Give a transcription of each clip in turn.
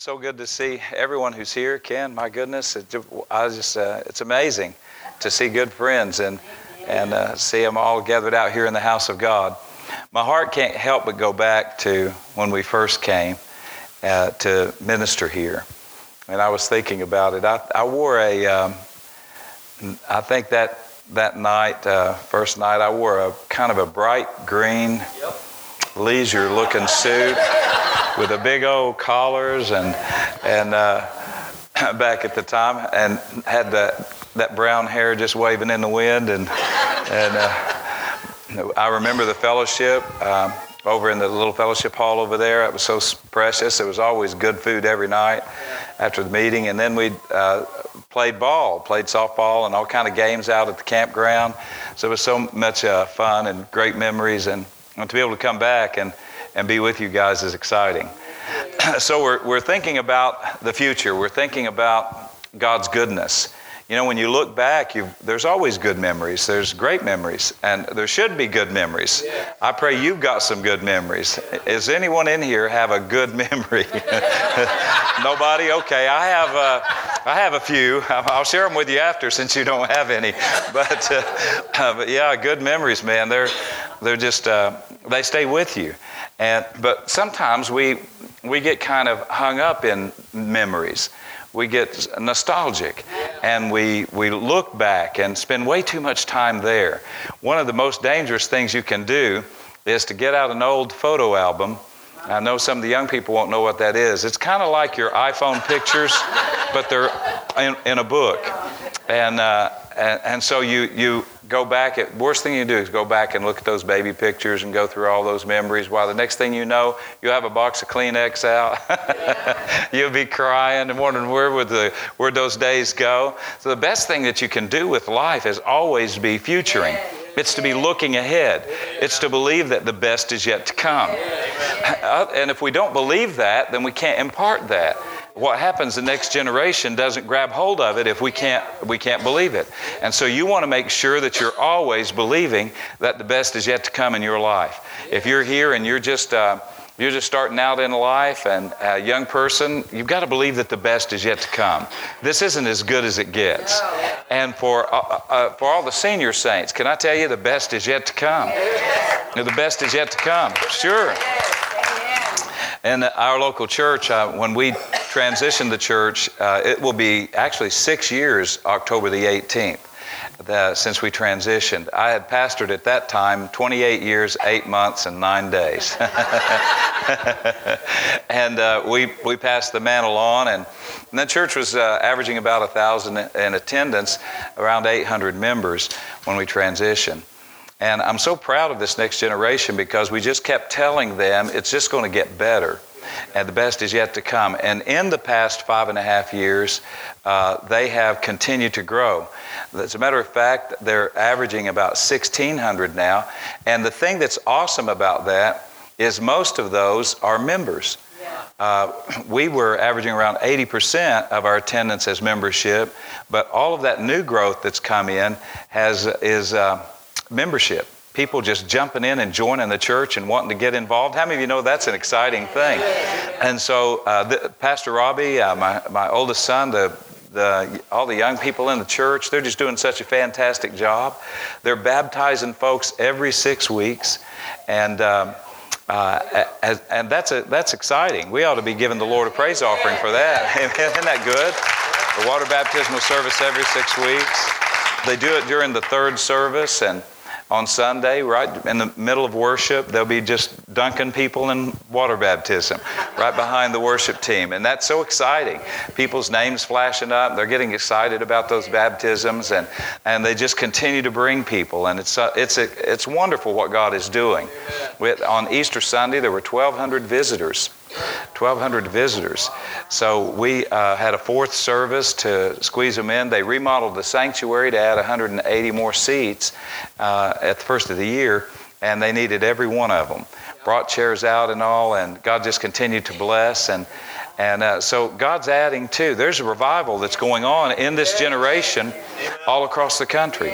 So good to see everyone who's here. Ken, my goodness, it, I just, uh, it's amazing to see good friends and, and uh, see them all gathered out here in the house of God. My heart can't help but go back to when we first came uh, to minister here. And I was thinking about it. I, I wore a, um, I think that, that night, uh, first night, I wore a kind of a bright green, yep. leisure looking suit with the big old collars and and uh, back at the time, and had that that brown hair just waving in the wind, and and uh, I remember the fellowship. Um, over in the little fellowship hall over there. It was so precious. There was always good food every night after the meeting. And then we uh, played ball, played softball, and all kind of games out at the campground. So it was so much uh, fun and great memories. And, and to be able to come back and and be with you guys is exciting. so we're, we're thinking about the future. We're thinking about God's goodness. You know, when you look back, there's always good memories. There's great memories, and there should be good memories. I pray you've got some good memories. Is anyone in here have a good memory? Nobody? Okay, I have. Uh, I have a few. I'll share them with you after, since you don't have any. But, uh, but yeah, good memories, man. They're they're just uh, they stay with you. And but sometimes we we get kind of hung up in memories we get nostalgic and we, we look back and spend way too much time there. One of the most dangerous things you can do is to get out an old photo album. I know some of the young people won't know what that is. It's kind of like your iPhone pictures, but they're in, in a book. And, uh, and, and so you, you go back at worst thing you do is go back and look at those baby pictures and go through all those memories. While the next thing you know you'll have a box of kleenex out. You'll be crying and wondering where would the where those days go. So the best thing that you can do with life is always be futuring. It's to be looking ahead. It's to believe that the best is yet to come. Uh, and if we don't believe that, then we can't impart that what happens the next generation doesn't grab hold of it if we can't we can't believe it. And so you want to make sure that you're always believing that the best is yet to come in your life. If you're here and you're just uh, you're just starting out in life and a young person you've got to believe that the best is yet to come. This isn't as good as it gets. And for uh, uh, uh for all the senior saints can i tell you the best is yet to come. The best is yet to come. Sure. In our local church, uh, when we transition the church, uh, it will be actually six years, October the 18th. since we transitioned. I had pastored at that time 28 years, 8 months, and 9 days. and uh, we, we passed the mantle on, and, and the church was uh, averaging about 1,000 in attendance, around 800 members when we transitioned. And I'm so proud of this next generation because we just kept telling them it's just going to get better and the best is yet to come. And in the past five and a half years, uh, they have continued to grow. As a matter of fact, they're averaging about 1,600 now. And the thing that's awesome about that is most of those are members. Uh, we were averaging around 80% of our attendance as membership, but all of that new growth that's come in has is. Uh, membership. People just jumping in and joining the church and wanting to get involved. How many of you know that's an exciting thing? And so, uh, the, Pastor Robbie, uh, my, my oldest son, the, the, all the young people in the church, they're just doing such a fantastic job. They're baptizing folks every six weeks. And um, uh, as, and that's, a, that's exciting. We ought to be giving the Lord a praise offering for that. Isn't that good? The water baptismal service every six weeks. They do it during the third service, and on Sunday, right in the middle of worship, they'll be just dunking people in water baptism right behind the worship team. And that's so exciting. People's names flashing up, they're getting excited about those baptisms, and, and they just continue to bring people. And it's, uh, it's, a, it's wonderful what God is doing. With, on Easter Sunday, there were 1,200 visitors 1,200 visitors. So we uh, had a fourth service to squeeze them in. They remodeled the sanctuary to add 180 more seats uh, at the first of the year, and they needed every one of them. Brought chairs out and all, and God just continued to bless. And, and uh, so God's adding too. There's a revival that's going on in this generation all across the country.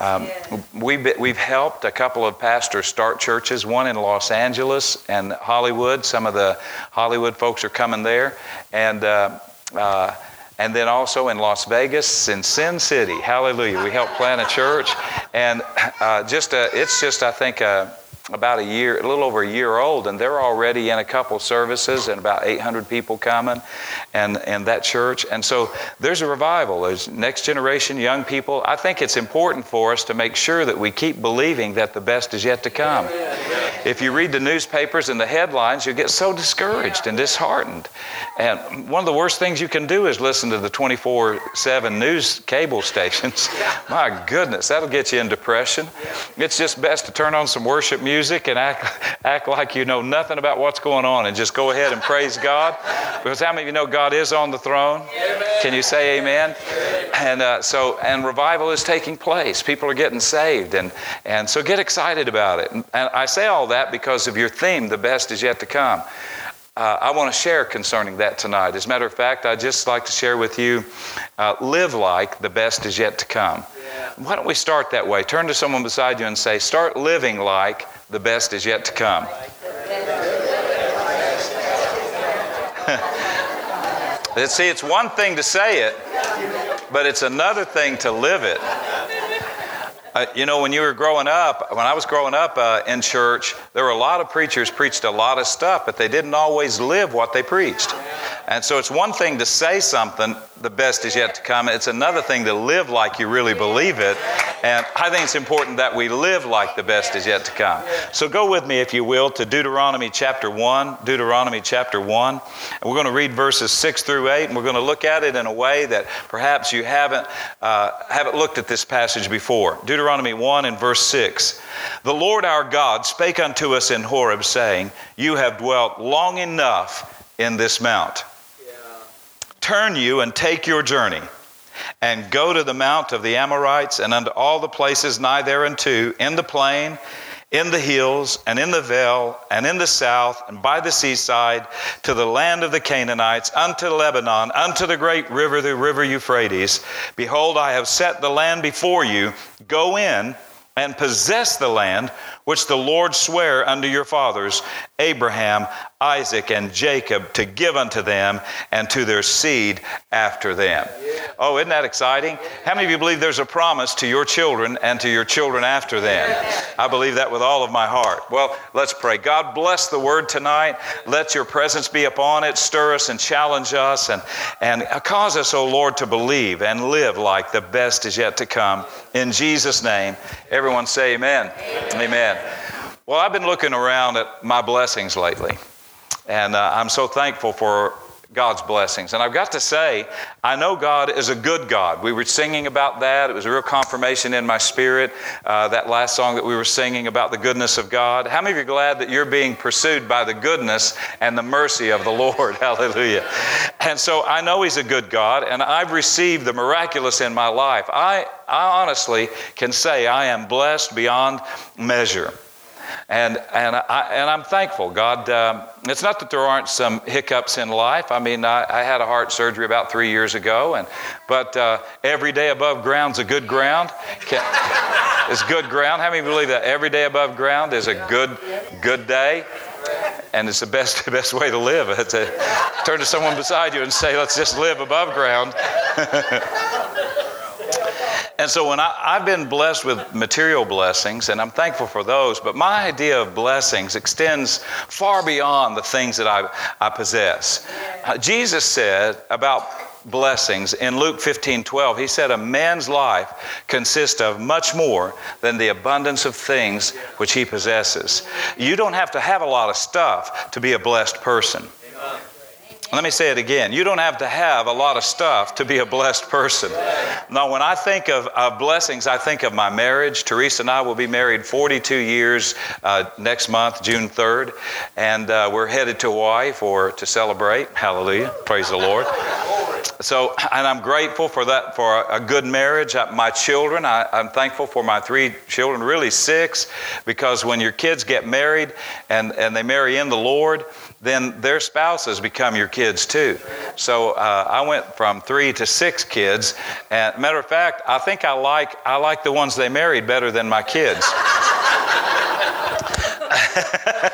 Um, we've, we've helped a couple of pastors start churches, one in Los Angeles and Hollywood. Some of the Hollywood folks are coming there. And, uh, uh, and then also in Las Vegas, in Sin City. Hallelujah. We helped plant a church. And uh, just a, it's just, I think, a, about a year, a little over a year old, and they're already in a couple services and about 800 people coming and, and that church. And so there's a revival. There's next generation young people. I think it's important for us to make sure that we keep believing that the best is yet to come. If you read the newspapers and the headlines, you get so discouraged and disheartened. And one of the worst things you can do is listen to the 24 7 news cable stations. My goodness, that'll get you in depression. It's just best to turn on some worship music and act, act like you know nothing about what's going on and just go ahead and praise God. Because how many of you know God is on the throne? Amen. Can you say amen? amen. And uh, so, and revival is taking place. People are getting saved. And, and so get excited about it. And, and I say all that because of your theme, the best is yet to come. Uh, I want to share concerning that tonight. As a matter of fact, I'd just like to share with you uh, live like the best is yet to come. Yeah. Why don't we start that way? Turn to someone beside you and say, Start living like the best is yet to come. See, it's one thing to say it, but it's another thing to live it. Uh, you know, when you were growing up, when I was growing up uh, in church, there were a lot of preachers preached a lot of stuff, but they didn't always live what they preached. And so it's one thing to say something, the best is yet to come. It's another thing to live like you really believe it. And I think it's important that we live like the best is yet to come. So go with me, if you will, to Deuteronomy chapter 1. Deuteronomy chapter 1. And we're going to read verses 6 through 8, and we're going to look at it in a way that perhaps you haven't, uh, haven't looked at this passage before. Deuteronomy 1 and verse 6. The Lord our God spake unto us in Horeb, saying, You have dwelt long enough in this mount. Turn you and take your journey, and go to the mount of the Amorites, and unto all the places nigh thereunto, in the plain, in the hills, and in the vale, and in the south, and by the seaside, to the land of the Canaanites, unto Lebanon, unto the great river, the river Euphrates. Behold, I have set the land before you. Go in and possess the land which the Lord sware unto your fathers, Abraham, Isaac, and Jacob, to give unto them and to their seed after them. Oh, isn't that exciting? How many of you believe there's a promise to your children and to your children after them? I believe that with all of my heart. Well, let's pray. God bless the word tonight. Let your presence be upon it. Stir us and challenge us and, and cause us, O oh Lord, to believe and live like the best is yet to come. In Jesus' name, everyone say amen. Amen. amen. Well, I've been looking around at my blessings lately, and uh, I'm so thankful for God's blessings. And I've got to say, I know God is a good God. We were singing about that. It was a real confirmation in my spirit, uh, that last song that we were singing about the goodness of God. How many of you are glad that you're being pursued by the goodness and the mercy of the Lord? Hallelujah. And so I know He's a good God, and I've received the miraculous in my life. I, I honestly can say I am blessed beyond measure. And, and, I, and I'm thankful. God, um, it's not that there aren't some hiccups in life. I mean, I, I had a heart surgery about three years ago, and, but uh, every day above ground's a good ground. Can, it's good ground. How many believe that? Every day above ground is a good, good day and it's the best, best way to live. To turn to someone beside you and say, let's just live above ground. And so when I, have been blessed with material blessings, and I'm thankful for those, but my idea of blessings extends far beyond the things that I, I possess. Uh, Jesus said about blessings in Luke 15 12, he said, A man's life consists of much more than the abundance of things which he possesses. You don't have to have a lot of stuff to be a blessed person. Let me say it again. You don't have to have a lot of stuff to be a blessed person. Now, when I think of, blessings, I think of my marriage. Teresa and I will be married 42 years uh, next month, June 3rd, and uh, we're headed to Hawaii for to celebrate. Hallelujah! Praise the Lord. So, and I'm grateful for that, for a, good marriage. I, my children, I, I'm thankful for my three children, really six, because when your kids get married and, and they marry in the Lord, then their spouses become your kids too. So uh, I went from three to six kids. And matter of fact, I think I like I like the ones they married better than my kids.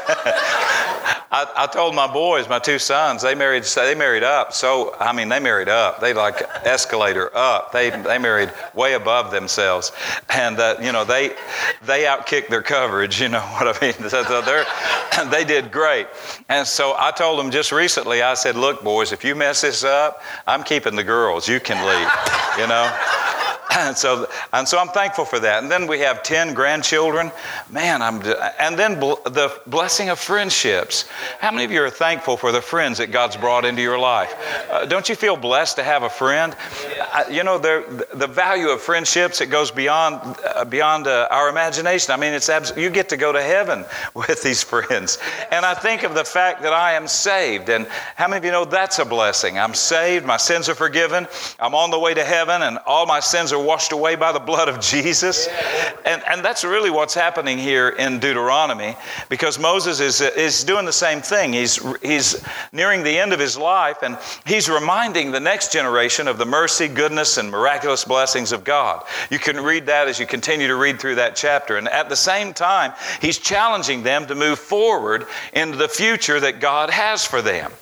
I, I, told my boys, my two sons, they married, they married up. So, I mean, they married up. They like escalator up. They, they married way above themselves. And, uh, you know, they, they outkicked their coverage, you know what I mean? So, so they did great. And so I told them just recently, I said, look, boys, if you mess this up, I'm keeping the girls. You can leave, you know? And so and so I'm thankful for that. And then we have ten grandchildren. Man, I'm and then bl- the blessing of friendships. How many of you are thankful for the friends that God's brought into your life? Uh, don't you feel blessed to have a friend? Uh, you know the the value of friendships it goes beyond uh, beyond uh, our imagination. I mean, it's abs- you get to go to heaven with these friends. And I think of the fact that I am saved. And how many of you know that's a blessing? I'm saved. My sins are forgiven. I'm on the way to heaven, and all my sins are washed away by the blood of Jesus. And, and that's really what's happening here in Deuteronomy because Moses is, is doing the same thing. He's, he's nearing the end of his life and he's reminding the next generation of the mercy, goodness, and miraculous blessings of God. You can read that as you continue to read through that chapter. And at the same time, he's challenging them to move forward into the future that God has for them.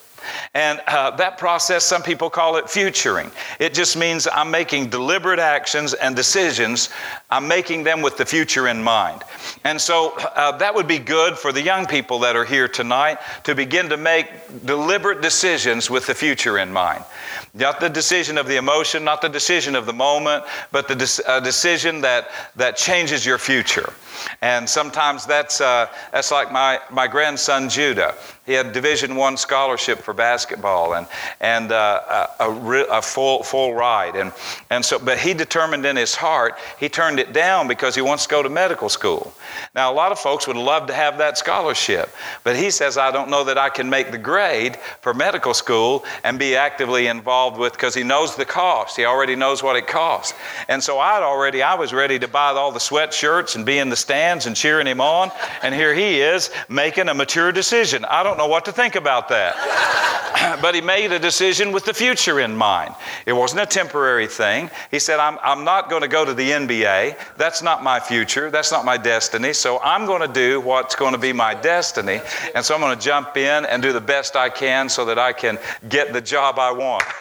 And uh, that process, some people call it futuring. It just means I'm making deliberate actions and decisions. I'm making them with the future in mind. And so uh, that would be good for the young people that are here tonight to begin to make deliberate decisions with the future in mind. Not the decision of the emotion, not the decision of the moment, but the de- decision that, that changes your future. And sometimes that's, uh, that's like my, my grandson Judah. He had Division One scholarship for basketball and, and uh, a, a, a, full, full ride. And, and so, but he determined in his heart, he turned it down because he wants to go to medical school. Now, a lot of folks would love to have that scholarship, but he says, I don't know that I can make the grade for medical school and be actively involved with because he knows the cost. He already knows what it costs. And so I'd already, I was ready to buy all the sweatshirts and be in the stands and cheering him on. And here he is making a mature decision. I don't know what to think about that. but he made a decision with the future in mind. It wasn't a temporary thing. He said, I'm, I'm not going to go to the NBA. That's not my future. That's not my destiny. So I'm going to do what's going to be my destiny. And so I'm going to jump in and do the best I can so that I can get the job I want.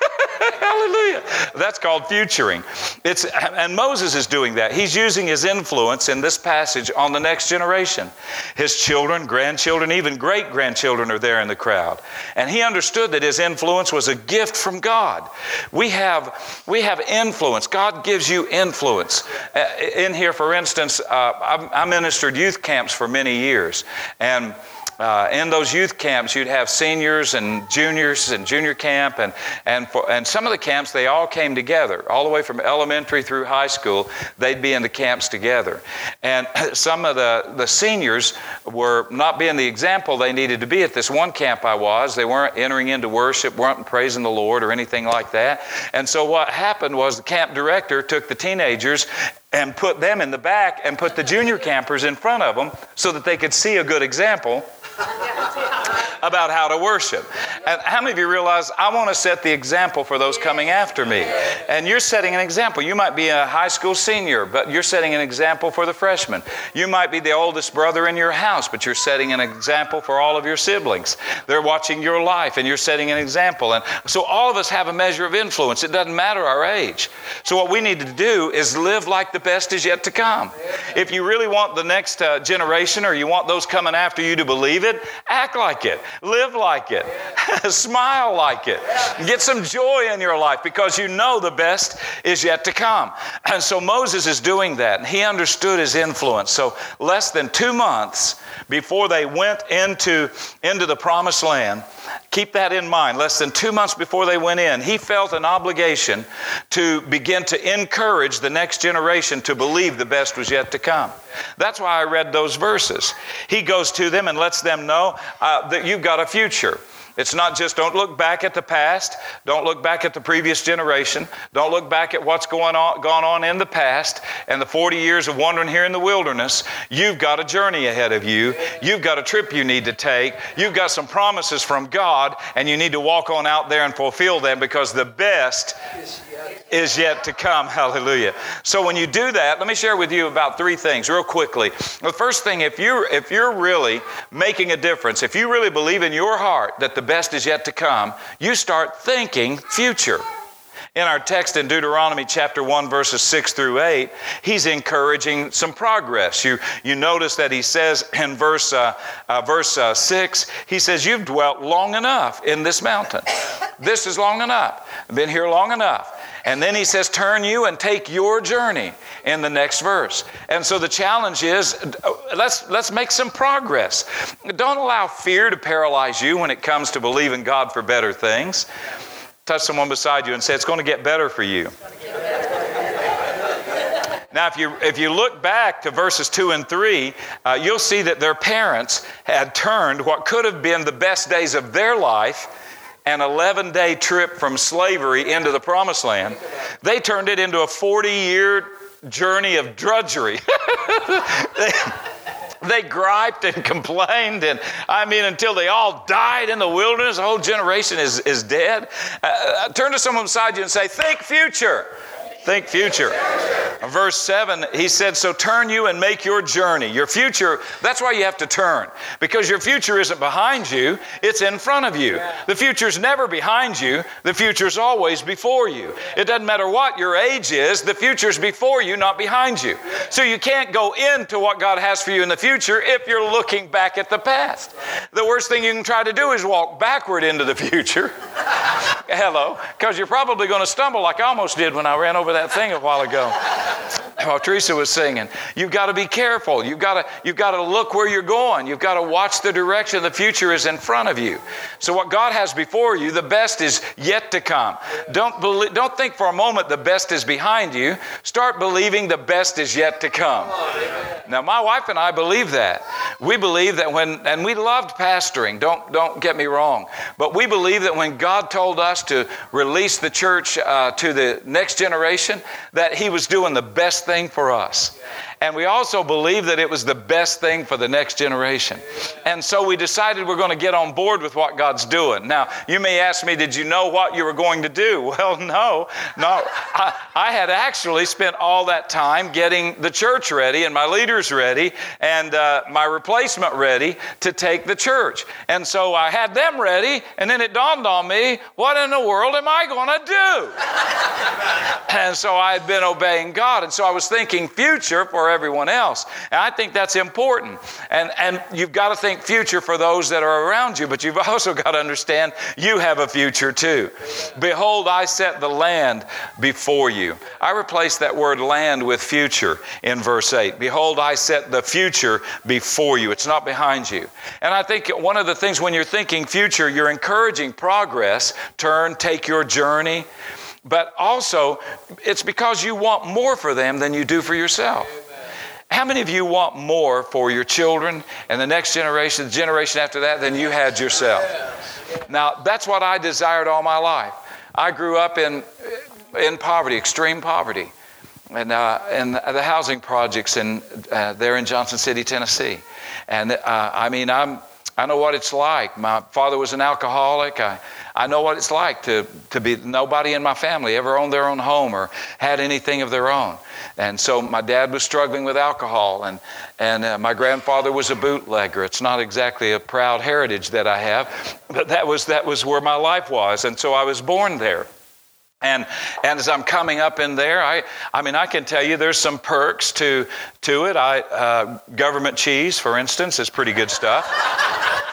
Hallelujah. That's called futuring. It's, and Moses is doing that. He's using his influence in this passage on the next generation. His children, grandchildren, even great grandchildren are there in the crowd. And he understood that his influence was a gift from God. We have, we have influence. God gives you influence. Uh, in here, for instance, uh, I, I ministered youth camps for many years. And uh, in those youth camps, you'd have seniors and juniors and junior camp, and, and, for, and some of the camps, they all came together, all the way from elementary through high school. They'd be in the camps together. And some of the, the seniors were not being the example they needed to be at this one camp I was. They weren't entering into worship, weren't praising the Lord or anything like that. And so what happened was the camp director took the teenagers and put them in the back and put the junior campers in front of them so that they could see a good example about how to worship. And how many of you realize I want to set the example for those coming after me? And you're setting an example. You might be a high school senior, but you're setting an example for the freshmen. You might be the oldest brother in your house, but you're setting an example for all of your siblings. They're watching your life and you're setting an example. And so all of us have a measure of influence. It doesn't matter our age. So what we need to do is live like the best is yet to come. If you really want the next uh, generation or you want those coming after you to believe it, act like it. Live like it. Smile like it. Get some joy in your life because you know the best is yet to come. And so Moses is doing that, and he understood his influence. So, less than two months before they went into, into the promised land, keep that in mind. Less than two months before they went in, he felt an obligation to begin to encourage the next generation to believe the best was yet to come. That's why I read those verses. He goes to them and lets them know uh, that you've got a future. It's not just don't look back at the past, don't look back at the previous generation, don't look back at what's going on, gone on in the past and the 40 years of wandering here in the wilderness. You've got a journey ahead of you. You've got a trip you need to take. You've got some promises from God, and you need to walk on out there and fulfill them because the best is yet to come. Hallelujah. So when you do that, let me share with you about three things real quickly. The first thing, if you're if you're really making a difference, if you really believe in your heart that the best is yet to come, you start thinking future. In our text in Deuteronomy chapter 1, verses 6 through 8, he's encouraging some progress. You, you notice that he says in verse, uh, uh, verse uh, 6, he says, You've dwelt long enough in this mountain. This is long enough. I've been here long enough. And then he says, Turn you and take your journey in the next verse. And so the challenge is let's, let's make some progress. Don't allow fear to paralyze you when it comes to believing God for better things. Touch someone beside you and say, It's going to get better for you. Now, if you, if you look back to verses 2 and 3, uh, you'll see that their parents had turned what could have been the best days of their life, an 11 day trip from slavery into the promised land, they turned it into a 40 year journey of drudgery. they, they griped and complained, and I mean, until they all died in the wilderness, a whole generation is, is dead. Uh, uh turn to someone beside you and say, Think future. Think future. Verse 7, he said, So turn you and make your journey. Your future, that's why you have to turn. Because your future isn't behind you, it's in front of you. The future's never behind you, the future's always before you. It doesn't matter what your age is, the future's before you, not behind you. So you can't go into what God has for you in the future if you're looking back at the past. The worst thing you can try to do is walk backward into the future. Hello, because you're probably going to stumble like I almost did when I ran over that thing a while ago while Teresa was singing. You've got to be careful. You've got to, you've got to look where you're going. You've got to watch the direction. The future is in front of you. So, what God has before you, the best is yet to come. Don't, believe, don't think for a moment the best is behind you. Start believing the best is yet to come. Now, my wife and I believe that. We believe that when, and we loved pastoring, don't, don't get me wrong, but we believe that when God told us to release the church uh, to the next generation, that He was doing the best thing for us. And we also believe that it was the best thing for the next generation. And so we decided we're going to get on board with what God's doing. Now, you may ask me, did you know what you were going to do? Well, no. No. I, I had actually spent all that time getting the church ready and my leaders ready and uh, my replacement ready to take the church. And so I had them ready, and then it dawned on me, what in the world am I going to do? and so I had been obeying God. And so I was thinking future for everyone else. And I think that's important. And, and you've got to think future for those that are around you, but you've also got to understand you have a future too. Behold, I set the land before you. I replaced that word land with future in verse 8. Behold, I set the future before you. It's not behind you. And I think one of the things when you're thinking future, you're encouraging progress. Turn, take your journey but also it's because you want more for them than you do for yourself. How many of you want more for your children and the next generation, the generation after that, than you had yourself? Now, that's what I desired all my life. I grew up in, in poverty, extreme poverty, and uh, in the housing projects in, uh, there in Johnson City, Tennessee. And uh, I mean, I'm, I know what it's like. My father was an alcoholic. I, I know what it's like to, to be nobody in my family ever owned their own home or had anything of their own. And so my dad was struggling with alcohol, and, and uh, my grandfather was a bootlegger. It's not exactly a proud heritage that I have, but that was, that was where my life was. And so I was born there. And, and as I'm coming up in there, I, I mean, I can tell you there's some perks to, to it. I, uh, government cheese, for instance, is pretty good stuff.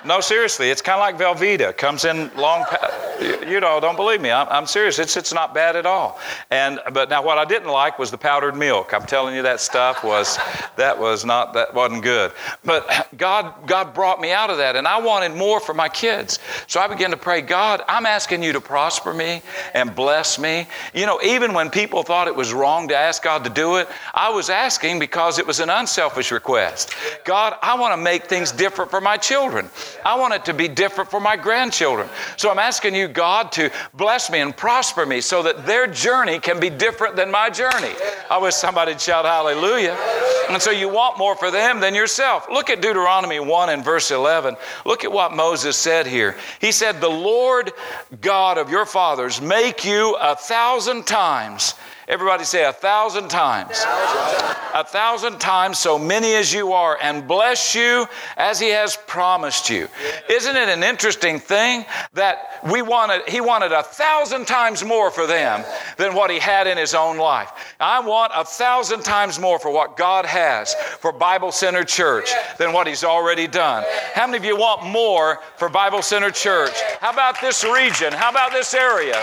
No, seriously, it's kind of like Velveeta. Comes in long, You know, don't believe me. I'm, I'm serious. It's, it's not bad at all. And but now what I didn't like was the powdered milk. I'm telling you that stuff was that was not that wasn't good. But God God brought me out of that, and I wanted more for my kids. So I began to pray, God, I'm asking you to prosper me and bless me. You know, even when people thought it was wrong to ask God to do it, I was asking because it was an unselfish request. God, I want to make things different for my children. I want it to be different for my grandchildren. So I'm asking you, God, to bless me and prosper me so that their journey can be different than my journey. I wish somebody'd shout hallelujah. And so you want more for them than yourself. Look at Deuteronomy 1 and verse 11. Look at what Moses said here. He said, The Lord God of your fathers make you a thousand times Everybody say a thousand times. A thousand times, so many as you are, and bless you as He has promised you. Isn't it an interesting thing that we wanted, He wanted a thousand times more for them than what He had in His own life? I want a thousand times more for what God has for Bible Center Church than what He's already done. How many of you want more for Bible Center Church? How about this region? How about this area?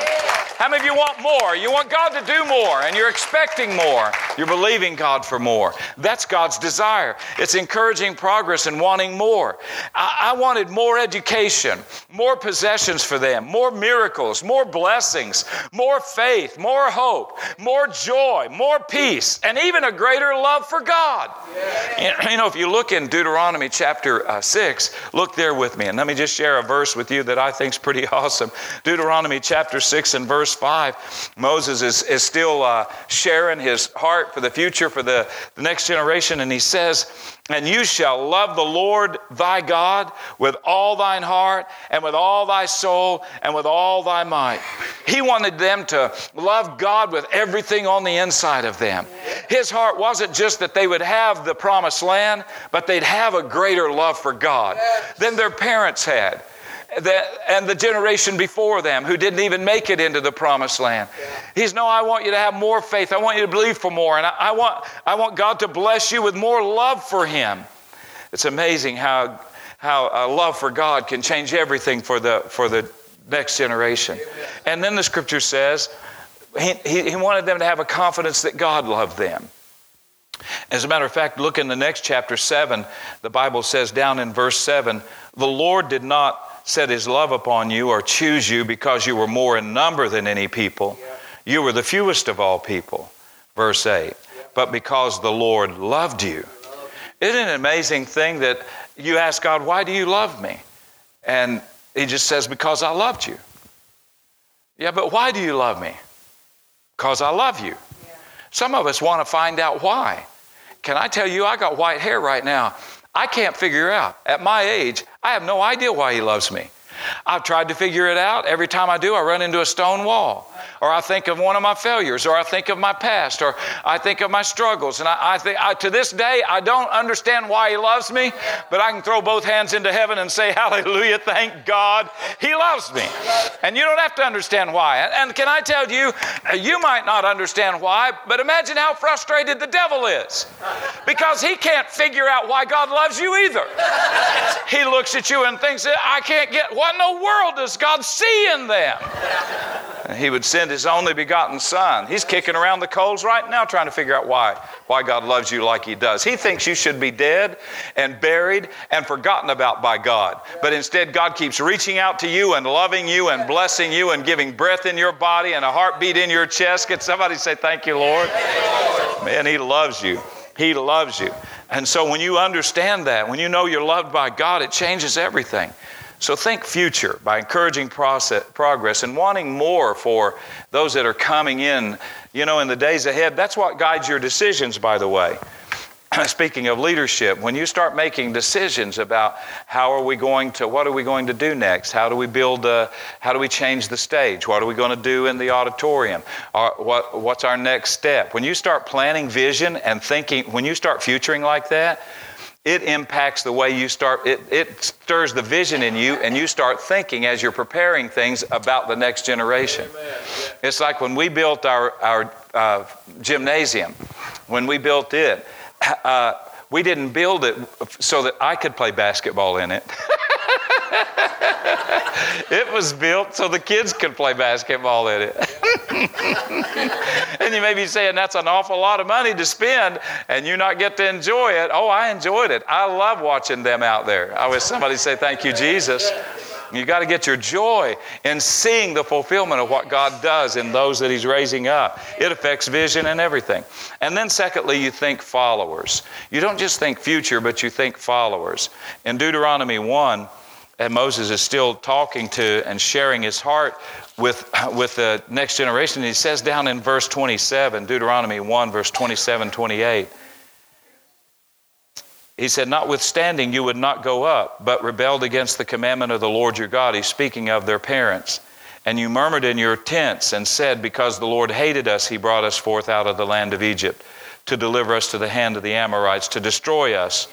How many of you want more? You want God to do more more and you're expecting more. You're believing God for more. That's God's desire. It's encouraging progress and wanting more. I, I wanted more education, more possessions for them, more miracles, more blessings, more faith, more hope, more joy, more peace, and even a greater love for God. Yeah. You know, if you look in Deuteronomy chapter uh, 6, look there with me, and let me just share a verse with you that I think is pretty awesome. Deuteronomy chapter 6 and verse 5, Moses is, is still uh, sharing his heart for the future, for the, the next generation. And he says, And you shall love the Lord thy God with all thine heart, and with all thy soul, and with all thy might. He wanted them to love God with everything on the inside of them. His heart wasn't just that they would have the promised land, but they'd have a greater love for God than their parents had and the generation before them who didn't even make it into the promised land. He's no, I want you to have more faith. I want you to believe for more. And I, I, want, I want God to bless you with more love for Him. It's amazing how, how a love for God can change everything for the, for the next generation. And then the scripture says, he, he, he wanted them to have a confidence that God loved them. As a matter of fact, look in the next chapter 7, the Bible says down in verse 7 the Lord did not set his love upon you or choose you because you were more in number than any people. You were the fewest of all people. Verse 8. But because the Lord loved you. Isn't it an amazing thing that you ask God, Why do you love me? And he just says, Because I loved you. Yeah, but why do you love me? Because I love you. Some of us want to find out why. Can I tell you, I got white hair right now. I can't figure out. At my age, I have no idea why he loves me. I've tried to figure it out. Every time I do, I run into a stone wall or I think of one of my failures, or I think of my past, or I think of my struggles. And I, I think I, to this day, I don't understand why He loves me, but I can throw both hands into heaven and say, Hallelujah, thank God He loves me. And you don't have to understand why. And can I tell you, you might not understand why, but imagine how frustrated the devil is because he can't figure out why God loves you either. He looks at you and thinks, I can't get, what in the world does God see in them? He would send his only begotten son. He's kicking around the coals right now trying to figure out why, why God loves you like he does. He thinks you should be dead and buried and forgotten about by God. But instead, God keeps reaching out to you and loving you and blessing you and giving breath in your body and a heartbeat in your chest. Can somebody say, Thank you, Lord? Man, he loves you. He loves you. And so when you understand that, when you know you're loved by God, it changes everything. So think future by encouraging process, progress and wanting more for those that are coming in, you know, in the days ahead. That's what guides your decisions, by the way. Speaking of leadership, when you start making decisions about how are we going to, what are we going to do next? How do we build, a, how do we change the stage? What are we going to do in the auditorium? Or what, what's our next step? When you start planning vision and thinking, when you start futuring like that, it impacts the way you start, it, it stirs the vision in you, and you start thinking as you're preparing things about the next generation. It's like when we built our, our uh, gymnasium, when we built it, uh, we didn't build it so that I could play basketball in it. it was built so the kids could play basketball in it. and you may be saying that's an awful lot of money to spend and you not get to enjoy it. Oh, I enjoyed it. I love watching them out there. I wish somebody say, Thank you, Jesus. You got to get your joy in seeing the fulfillment of what God does in those that He's raising up. It affects vision and everything. And then, secondly, you think followers. You don't just think future, but you think followers. In Deuteronomy 1, and Moses is still talking to and sharing his heart with, with the next generation. He says down in verse 27, Deuteronomy 1, verse 27, 28, he said, Notwithstanding, you would not go up, but rebelled against the commandment of the Lord your God. He's speaking of their parents. And you murmured in your tents and said, Because the Lord hated us, he brought us forth out of the land of Egypt to deliver us to the hand of the Amorites, to destroy us.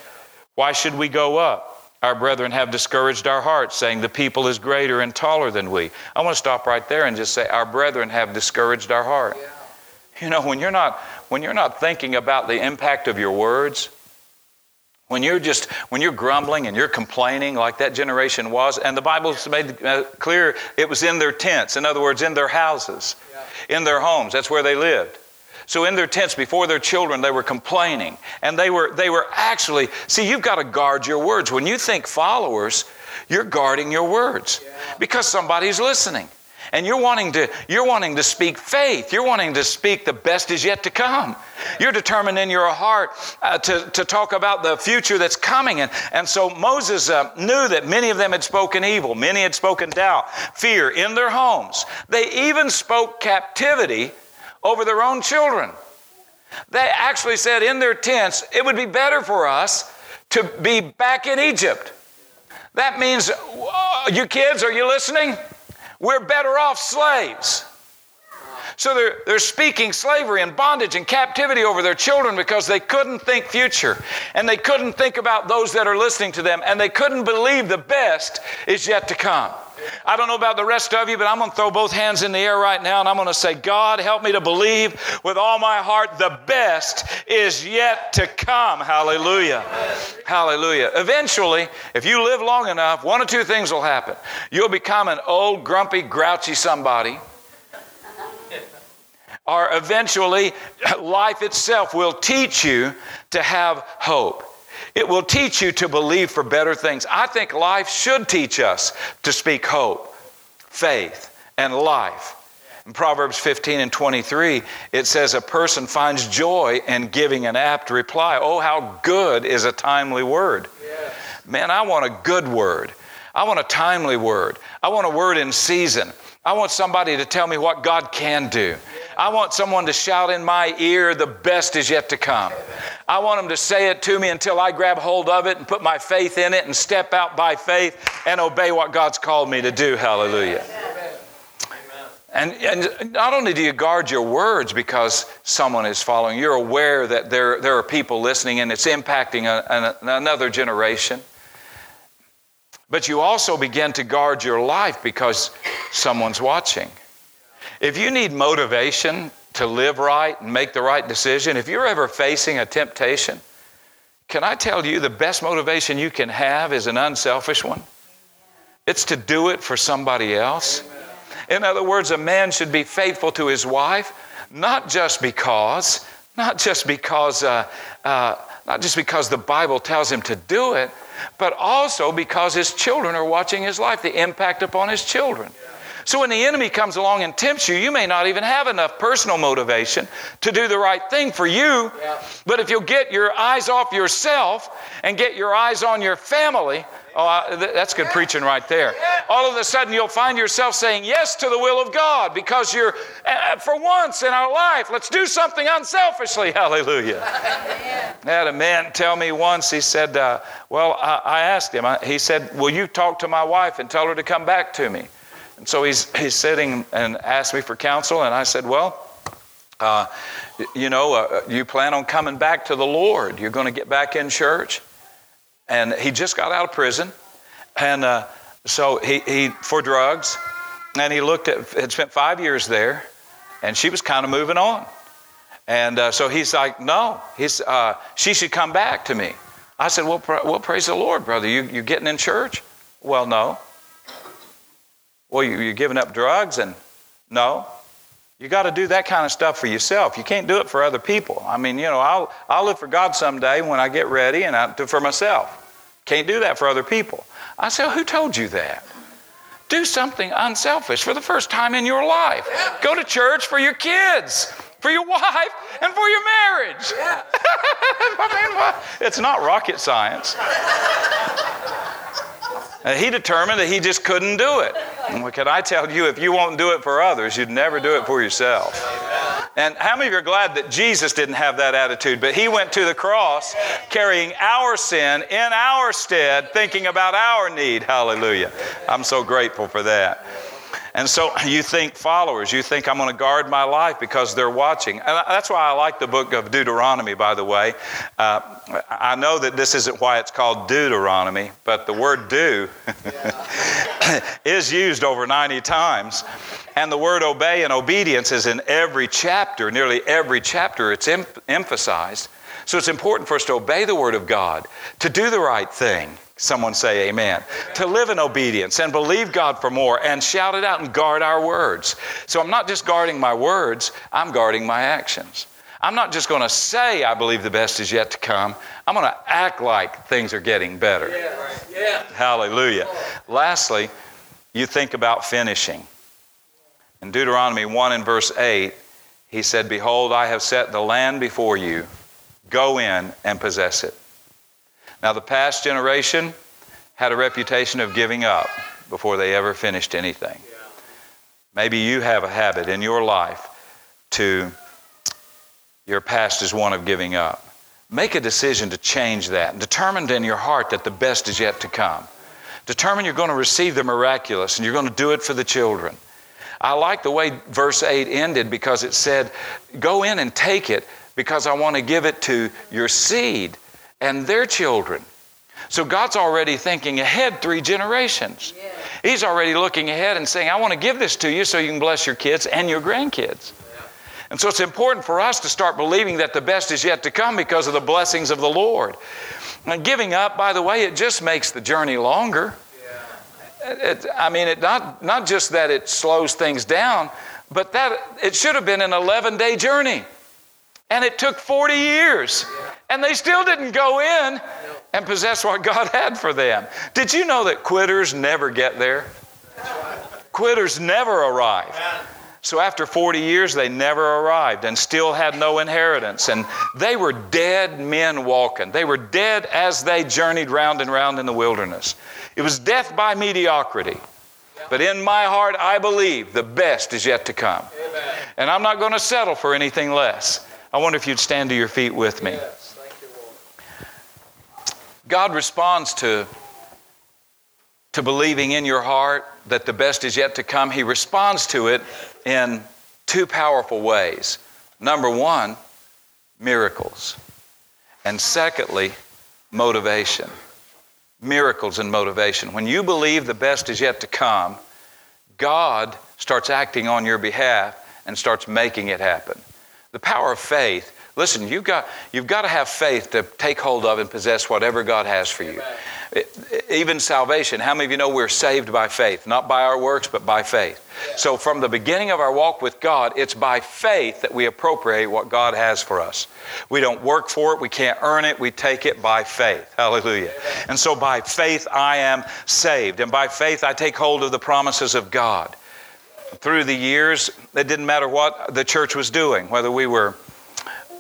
Why should we go up? Our brethren have discouraged our hearts, saying, The people is greater and taller than we. I want to stop right there and just say, Our brethren have discouraged our heart. Yeah. You know, when you're, not, when you're not thinking about the impact of your words, when you're just when you're grumbling and you're complaining like that generation was, and the Bible's made uh, clear it was in their tents. In other words, in their houses, yeah. in their homes. That's where they lived. So in their tents before their children, they were complaining, and they were they were actually see. You've got to guard your words when you think followers. You're guarding your words yeah. because somebody's listening and you're wanting to you're wanting to speak faith you're wanting to speak the best is yet to come you're determined in your heart uh, to, to talk about the future that's coming and, and so moses uh, knew that many of them had spoken evil many had spoken doubt fear in their homes they even spoke captivity over their own children. They actually said in their tents it would be better for us to be back in egypt. That means you kids are you listening? We're better off slaves. So they're, they're speaking slavery and bondage and captivity over their children because they couldn't think future. And they couldn't think about those that are listening to them. And they couldn't believe the best is yet to come. I don't know about the rest of you, but I'm going to throw both hands in the air right now and I'm going to say, God, help me to believe with all my heart the best is yet to come. Hallelujah. Hallelujah. Eventually, if you live long enough, one or two things will happen. You'll become an old, grumpy, grouchy somebody or eventually life itself will teach you to have hope. It will teach you to believe for better things. I think life should teach us to speak hope, faith, and life. In Proverbs 15 and 23, it says, A person finds joy in giving an apt reply. Oh, how good is a timely word. Yes. Man, I want a good word. I want a timely word. I want a word in season. I want somebody to tell me what God can do. I want someone to shout in my ear, the best is yet to come. I want them to say it to me until I grab hold of it and put my faith in it and step out by faith and obey what God's called me to do. Hallelujah. And, and not only do you guard your words because someone is following, you're aware that there, there are people listening and it's impacting a, a, another generation. But you also begin to guard your life because someone's watching. If you need motivation to live right and make the right decision, if you're ever facing a temptation, can I tell you the best motivation you can have is an unselfish one? It's to do it for somebody else. In other words, a man should be faithful to his wife, not just because, not just because, uh, uh, not just because the Bible tells him to do it, but also because his children are watching his life, the impact upon his children. So when the enemy comes along and tempts you, you may not even have enough personal motivation to do the right thing for you. Yeah. But if you'll get your eyes off yourself and get your eyes on your family, oh, I, that's good preaching right there. All of a sudden, you'll find yourself saying yes to the will of God because you're, uh, for once in our life, let's do something unselfishly. Hallelujah. I had a man tell me once, he said, uh, Well, I, I asked him, I, he said, Will you talk to my wife and tell her to come back to me? So he's, he's sitting and asked me for counsel, and I said, Well, uh, you know, uh, you plan on coming back to the Lord. You're going to get back in church. And he just got out of prison. And uh, so he, he, for drugs. And he looked at, had spent five years there. And she was kind of moving on. And uh, so he's like, No, he's, uh, she should come back to me. I said, Well, well praise the Lord, brother. You, you getting in church? Well, no. Well, you're giving up drugs, and no. You got to do that kind of stuff for yourself. You can't do it for other people. I mean, you know, I'll, I'll live for God someday when I get ready and I do for myself. Can't do that for other people. I said, Who told you that? Do something unselfish for the first time in your life. Go to church for your kids, for your wife, and for your marriage. it's not rocket science. Uh, he determined that he just couldn't do it. And can I tell you, if you won't do it for others, you'd never do it for yourself. And how many of you are glad that Jesus didn't have that attitude, but he went to the cross carrying our sin in our stead, thinking about our need? Hallelujah. I'm so grateful for that. And so you think followers, you think I'm going to guard my life because they're watching. And that's why I like the book of Deuteronomy, by the way. Uh, I know that this isn't why it's called Deuteronomy, but the word do is used over 90 times. And the word obey and obedience is in every chapter, nearly every chapter, it's em- emphasized. So it's important for us to obey the word of God, to do the right thing Someone say amen. amen. To live in obedience and believe God for more and shout it out and guard our words. So I'm not just guarding my words, I'm guarding my actions. I'm not just going to say I believe the best is yet to come. I'm going to act like things are getting better. Yeah, right. yeah. Hallelujah. Lastly, you think about finishing. In Deuteronomy 1 and verse 8, he said, Behold, I have set the land before you. Go in and possess it. Now, the past generation had a reputation of giving up before they ever finished anything. Maybe you have a habit in your life to, your past is one of giving up. Make a decision to change that. Determined in your heart that the best is yet to come. Determine you're going to receive the miraculous and you're going to do it for the children. I like the way verse 8 ended because it said, Go in and take it because I want to give it to your seed and their children. So God's already thinking ahead three generations. Yeah. He's already looking ahead and saying, I want to give this to you so you can bless your kids and your grandkids. Yeah. And so it's important for us to start believing that the best is yet to come because of the blessings of the Lord. And giving up, by the way, it just makes the journey longer. Yeah. It, I mean, it not, not just that it slows things down, but that it should have been an 11 day journey. And it took 40 years. And they still didn't go in and possess what God had for them. Did you know that quitters never get there? Quitters never arrive. So after 40 years, they never arrived and still had no inheritance. And they were dead men walking. They were dead as they journeyed round and round in the wilderness. It was death by mediocrity. But in my heart, I believe the best is yet to come. And I'm not going to settle for anything less. I wonder if you'd stand to your feet with me. God responds to, to believing in your heart that the best is yet to come. He responds to it in two powerful ways. Number one, miracles. And secondly, motivation. Miracles and motivation. When you believe the best is yet to come, God starts acting on your behalf and starts making it happen. The power of faith. Listen, you've got, you've got to have faith to take hold of and possess whatever God has for you. It, even salvation, how many of you know we're saved by faith? Not by our works, but by faith. So, from the beginning of our walk with God, it's by faith that we appropriate what God has for us. We don't work for it, we can't earn it, we take it by faith. Hallelujah. And so, by faith, I am saved. And by faith, I take hold of the promises of God through the years, it didn't matter what the church was doing, whether we were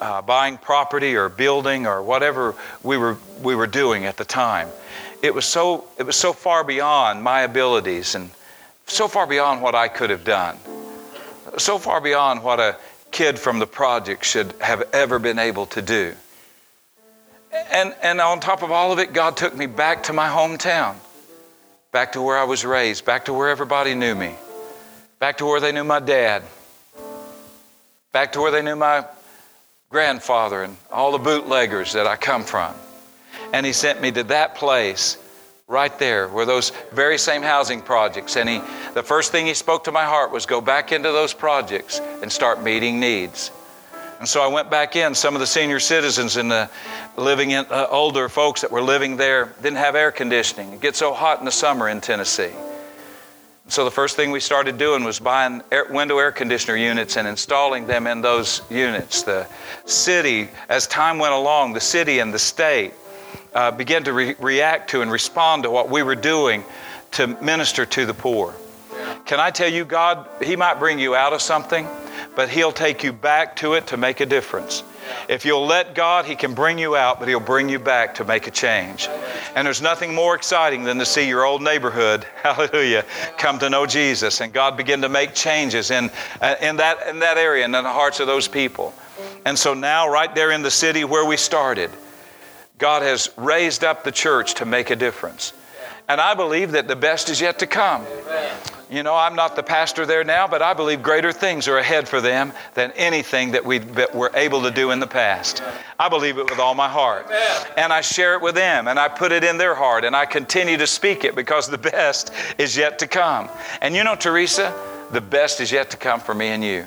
uh, buying property or building or whatever we were, we were doing at the time. It was, so, it was so far beyond my abilities and so far beyond what I could have done, so far beyond what a kid from the project should have ever been able to do. And, and on top of all of it, God took me back to my hometown, back to where I was raised, back to where everybody knew me back to where they knew my dad, back to where they knew my grandfather and all the bootleggers that I come from. And he sent me to that place right there where those very same housing projects. And he the first thing he spoke to my heart was go back into those projects and start meeting needs. And so i went back in. Some of the senior citizens and the living in uh, older folks that were living there didn't have air conditioning. It gets so hot in the summer in tennessee So the first thing we started doing was buying air, window air conditioner units and installing them in those units. The city, as time went along, the city and the state uh, began to re- react to and respond to what we were doing to minister to the poor. Can I tell you, God, He might bring you out of something, but He'll take you back to it to make a difference. If you'll let God, He can bring you out, but He'll bring you back to make a change. And there's nothing more exciting than to see your old neighborhood, hallelujah, come to know Jesus and God begin to make changes in, uh, in, that, in that area and in the hearts of those people. And so now, right there in the city where we started, God has raised up the church to make a difference. And I believe that the best is yet to come. You know, I'm not the pastor there now, but I believe greater things are ahead for them than anything that we were able to do in the past. I believe it with all my heart. And I share it with them, and I put it in their heart, and I continue to speak it because the best is yet to come. And you know, Teresa, the best is yet to come for me and you.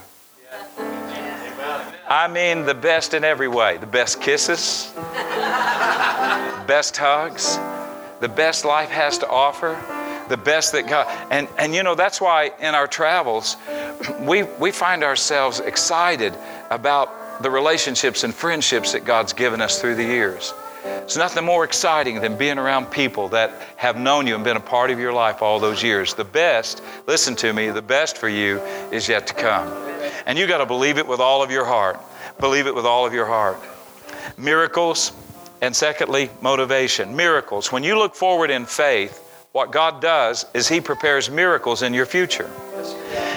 I mean, the best in every way the best kisses, best hugs, the best life has to offer the best that God. And, and you know, that's why in our travels, we, we find ourselves excited about the relationships and friendships that God's given us through the years. It's nothing more exciting than being around people that have known you and been a part of your life all those years. The best, listen to me, the best for you is yet to come. And you got to believe it with all of your heart. Believe it with all of your heart. Miracles, and secondly, motivation. Miracles. When you look forward in faith, what God does is He prepares miracles in your future.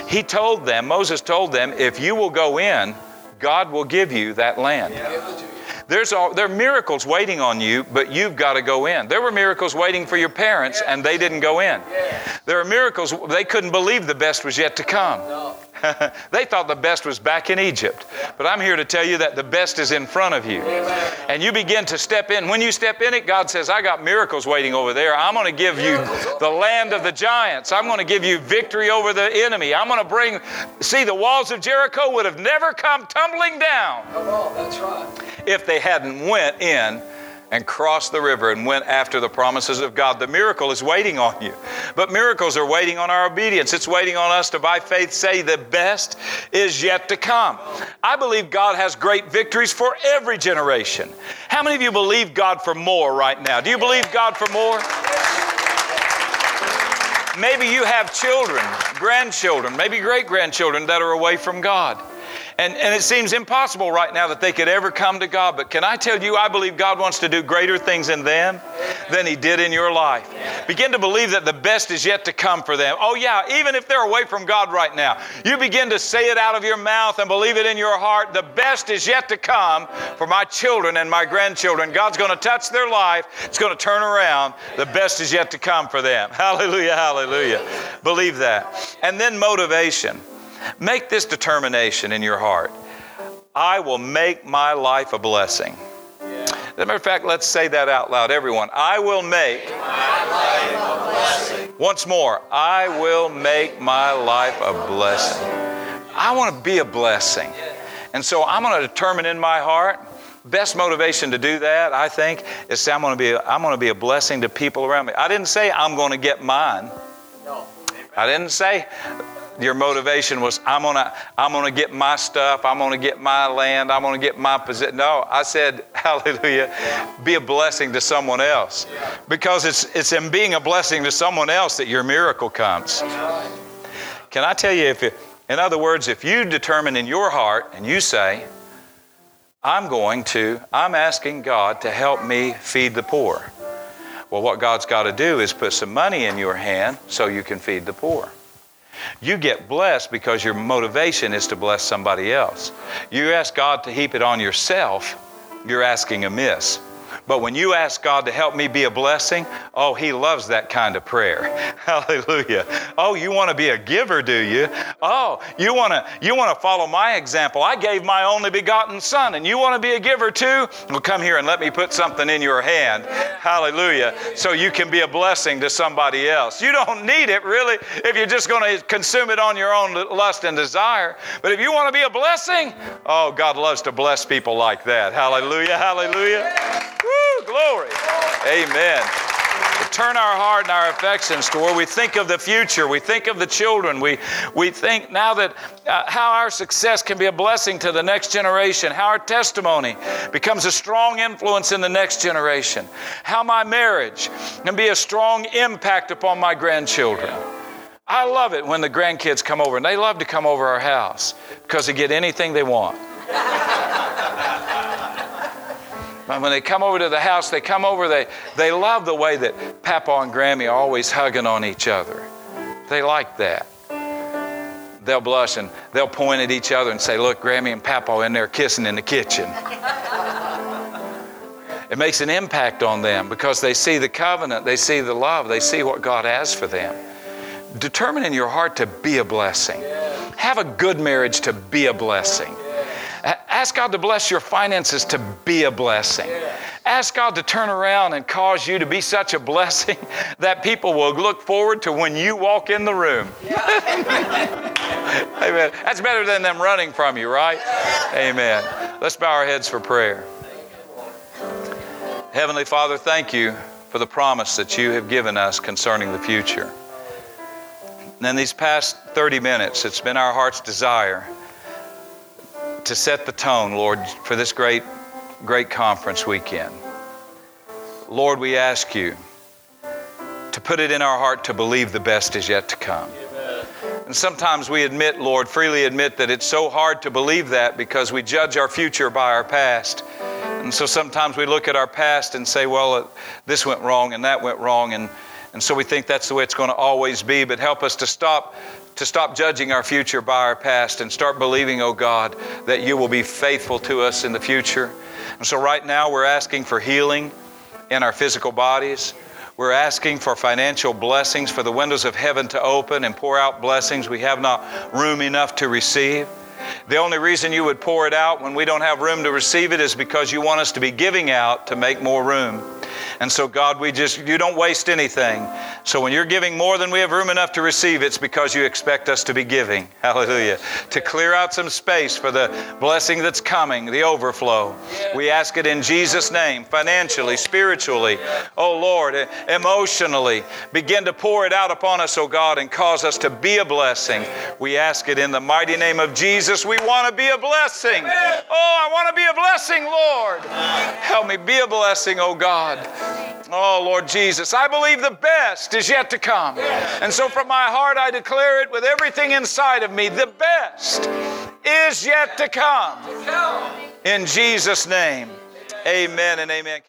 He told them, Moses told them, if you will go in, God will give you that land. There's all, there are miracles waiting on you, but you've got to go in. There were miracles waiting for your parents, and they didn't go in. There are miracles, they couldn't believe the best was yet to come. they thought the best was back in Egypt. But I'm here to tell you that the best is in front of you. And you begin to step in. When you step in it, God says, I got miracles waiting over there. I'm going to give you the land of the giants. I'm going to give you victory over the enemy. I'm going to bring, see, the walls of Jericho would have never come tumbling down. Come on, that's right. If they hadn't went in and crossed the river and went after the promises of God. The miracle is waiting on you. But miracles are waiting on our obedience. It's waiting on us to, by faith, say the best is yet to come. I believe God has great victories for every generation. How many of you believe God for more right now? Do you believe God for more? Maybe you have children, grandchildren, maybe great grandchildren that are away from God. And, and it seems impossible right now that they could ever come to God. But can I tell you, I believe God wants to do greater things in them than He did in your life. Begin to believe that the best is yet to come for them. Oh, yeah, even if they're away from God right now, you begin to say it out of your mouth and believe it in your heart. The best is yet to come for my children and my grandchildren. God's going to touch their life, it's going to turn around. The best is yet to come for them. Hallelujah, hallelujah. Believe that. And then motivation. Make this determination in your heart I will make my life a blessing. Yeah. As a matter of fact, let's say that out loud, everyone. I will make, make my life a blessing. Once more, I will make my life a blessing. I want to be a blessing. And so I'm going to determine in my heart best motivation to do that, I think, is say I'm going to be a, I'm going to be a blessing to people around me. I didn't say I'm going to get mine. No. I didn't say your motivation was I'm gonna I'm gonna get my stuff, I'm gonna get my land, I'm gonna get my position. No, I said, Hallelujah, be a blessing to someone else. Because it's it's in being a blessing to someone else that your miracle comes. Can I tell you if it, in other words, if you determine in your heart and you say, I'm going to, I'm asking God to help me feed the poor. Well, what God's got to do is put some money in your hand so you can feed the poor. You get blessed because your motivation is to bless somebody else. You ask God to heap it on yourself, you're asking amiss. But when you ask God to help me be a blessing, oh, He loves that kind of prayer. Hallelujah. Oh, you want to be a giver, do you? Oh, you want to you want to follow my example. I gave my only begotten son, and you want to be a giver too? Well, come here and let me put something in your hand. Hallelujah. So you can be a blessing to somebody else. You don't need it really if you're just going to consume it on your own lust and desire. But if you want to be a blessing, oh, God loves to bless people like that. Hallelujah. Hallelujah. Woo, glory. Amen. The turn our heart and our affections to where we think of the future, we think of the children, we, we think now that uh, how our success can be a blessing to the next generation, how our testimony becomes a strong influence in the next generation, how my marriage can be a strong impact upon my grandchildren. I love it when the grandkids come over, and they love to come over our house because they get anything they want. When they come over to the house, they come over, they, they love the way that Papa and Grammy are always hugging on each other. They like that. They'll blush and they'll point at each other and say, Look, Grammy and Papa in there kissing in the kitchen. it makes an impact on them because they see the covenant, they see the love, they see what God has for them. Determine in your heart to be a blessing. Have a good marriage to be a blessing. Ask God to bless your finances to be a blessing. Ask God to turn around and cause you to be such a blessing that people will look forward to when you walk in the room. Amen. That's better than them running from you, right? Amen. Let's bow our heads for prayer. Heavenly Father, thank you for the promise that you have given us concerning the future. And in these past 30 minutes, it's been our heart's desire to set the tone, Lord, for this great, great conference weekend. Lord, we ask you to put it in our heart to believe the best is yet to come. And sometimes we admit, Lord, freely admit that it's so hard to believe that because we judge our future by our past. And so sometimes we look at our past and say, well, this went wrong and that went wrong. And, and so we think that's the way it's going to always be. But help us to stop to stop judging our future by our past and start believing, oh God, that you will be faithful to us in the future. And so, right now, we're asking for healing in our physical bodies. We're asking for financial blessings, for the windows of heaven to open and pour out blessings we have not room enough to receive. The only reason you would pour it out when we don't have room to receive it is because you want us to be giving out to make more room. And so, God, we just, you don't waste anything. So when you're giving more than we have room enough to receive, it's because you expect us to be giving. Hallelujah. To clear out some space for the blessing that's coming, the overflow. We ask it in Jesus' name, financially, spiritually, oh Lord, emotionally. Begin to pour it out upon us, oh God, and cause us to be a blessing. We ask it in the mighty name of Jesus. We want to be a blessing. Oh, I want to be a blessing, Lord. Help me be a blessing, oh God. Oh, Lord Jesus, I believe the best is yet to come. And so from my heart, I declare it with everything inside of me the best is yet to come. In Jesus' name, amen and amen.